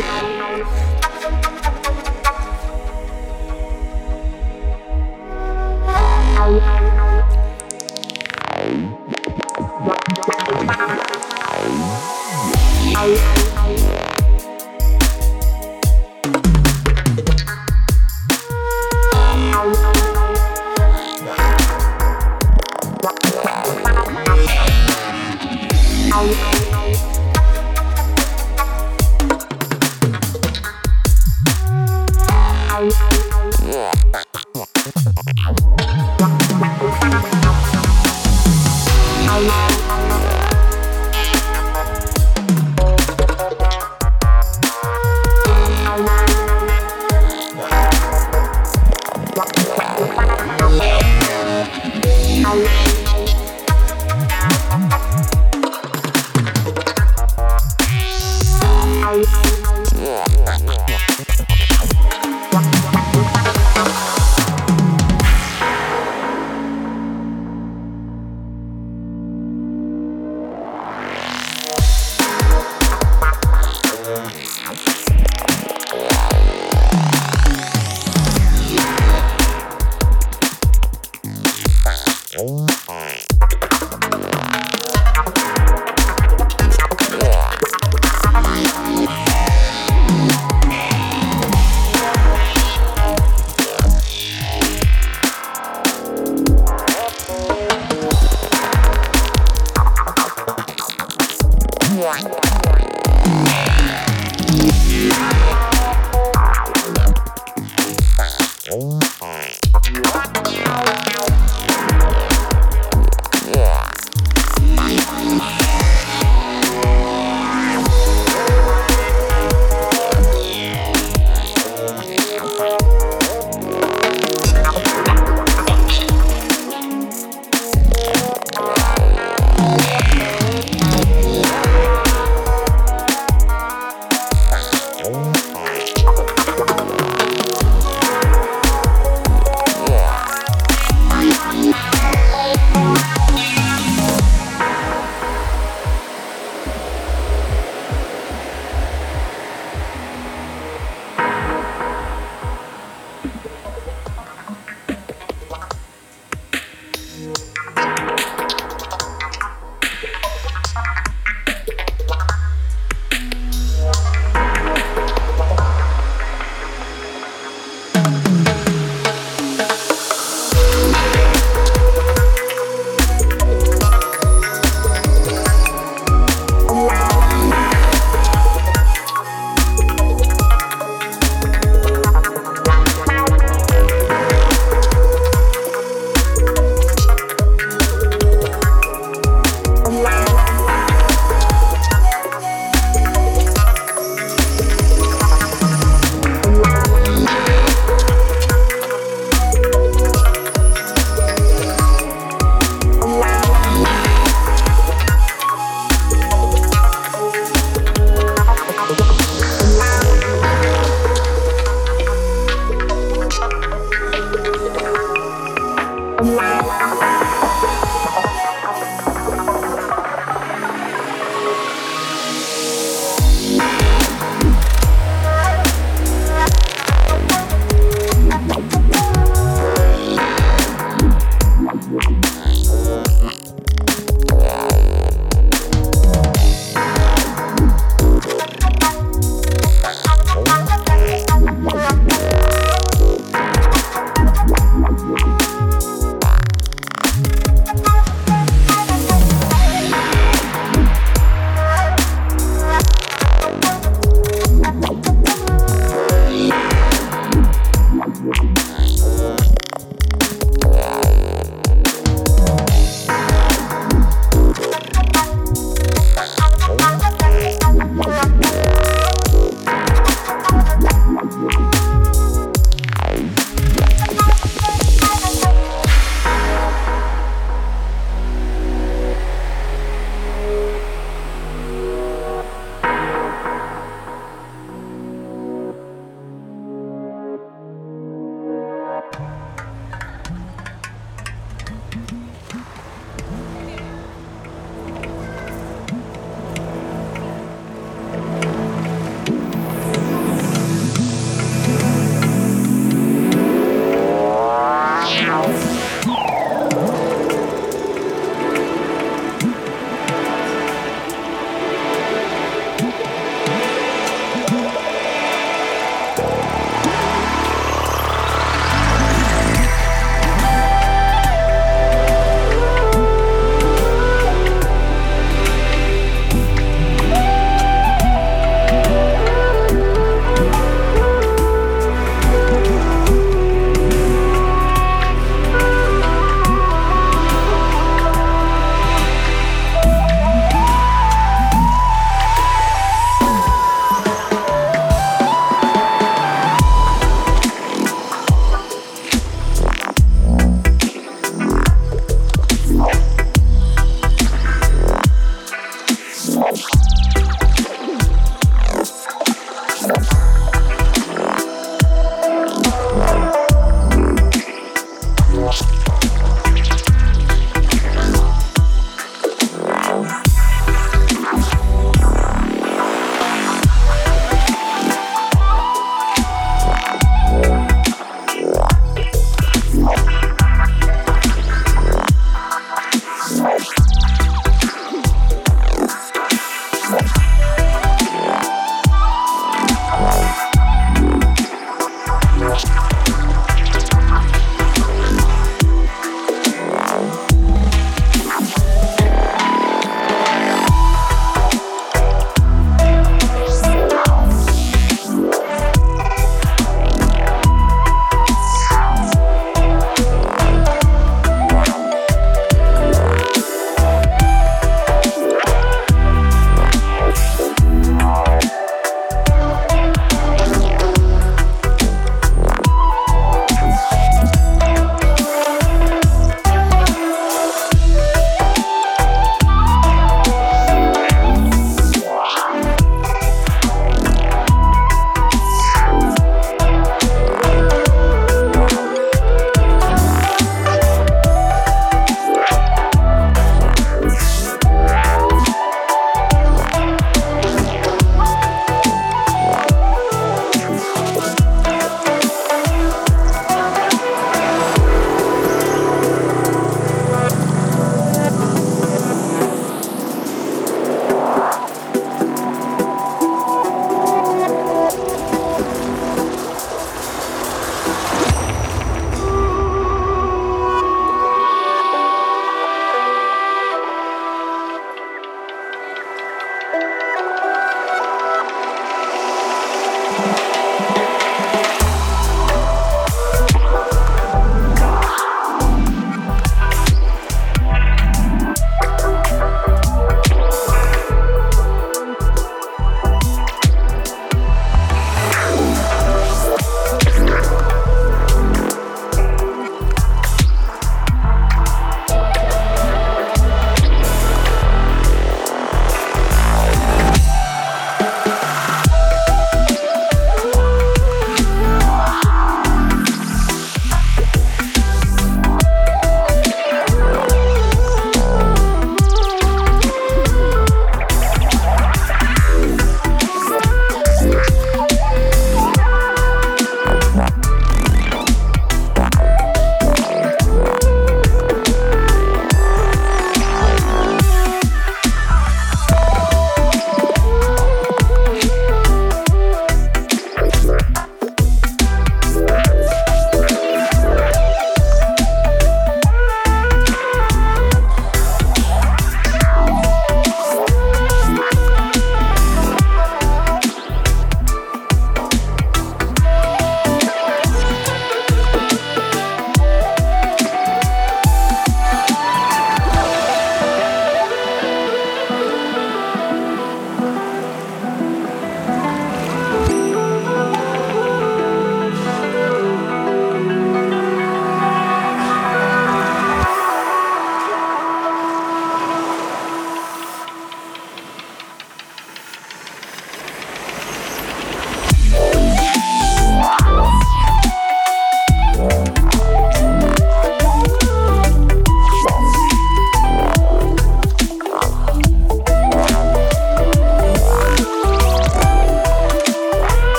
Bye.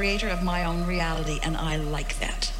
Creator of my own reality, and I like that.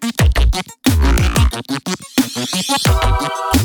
Thank you.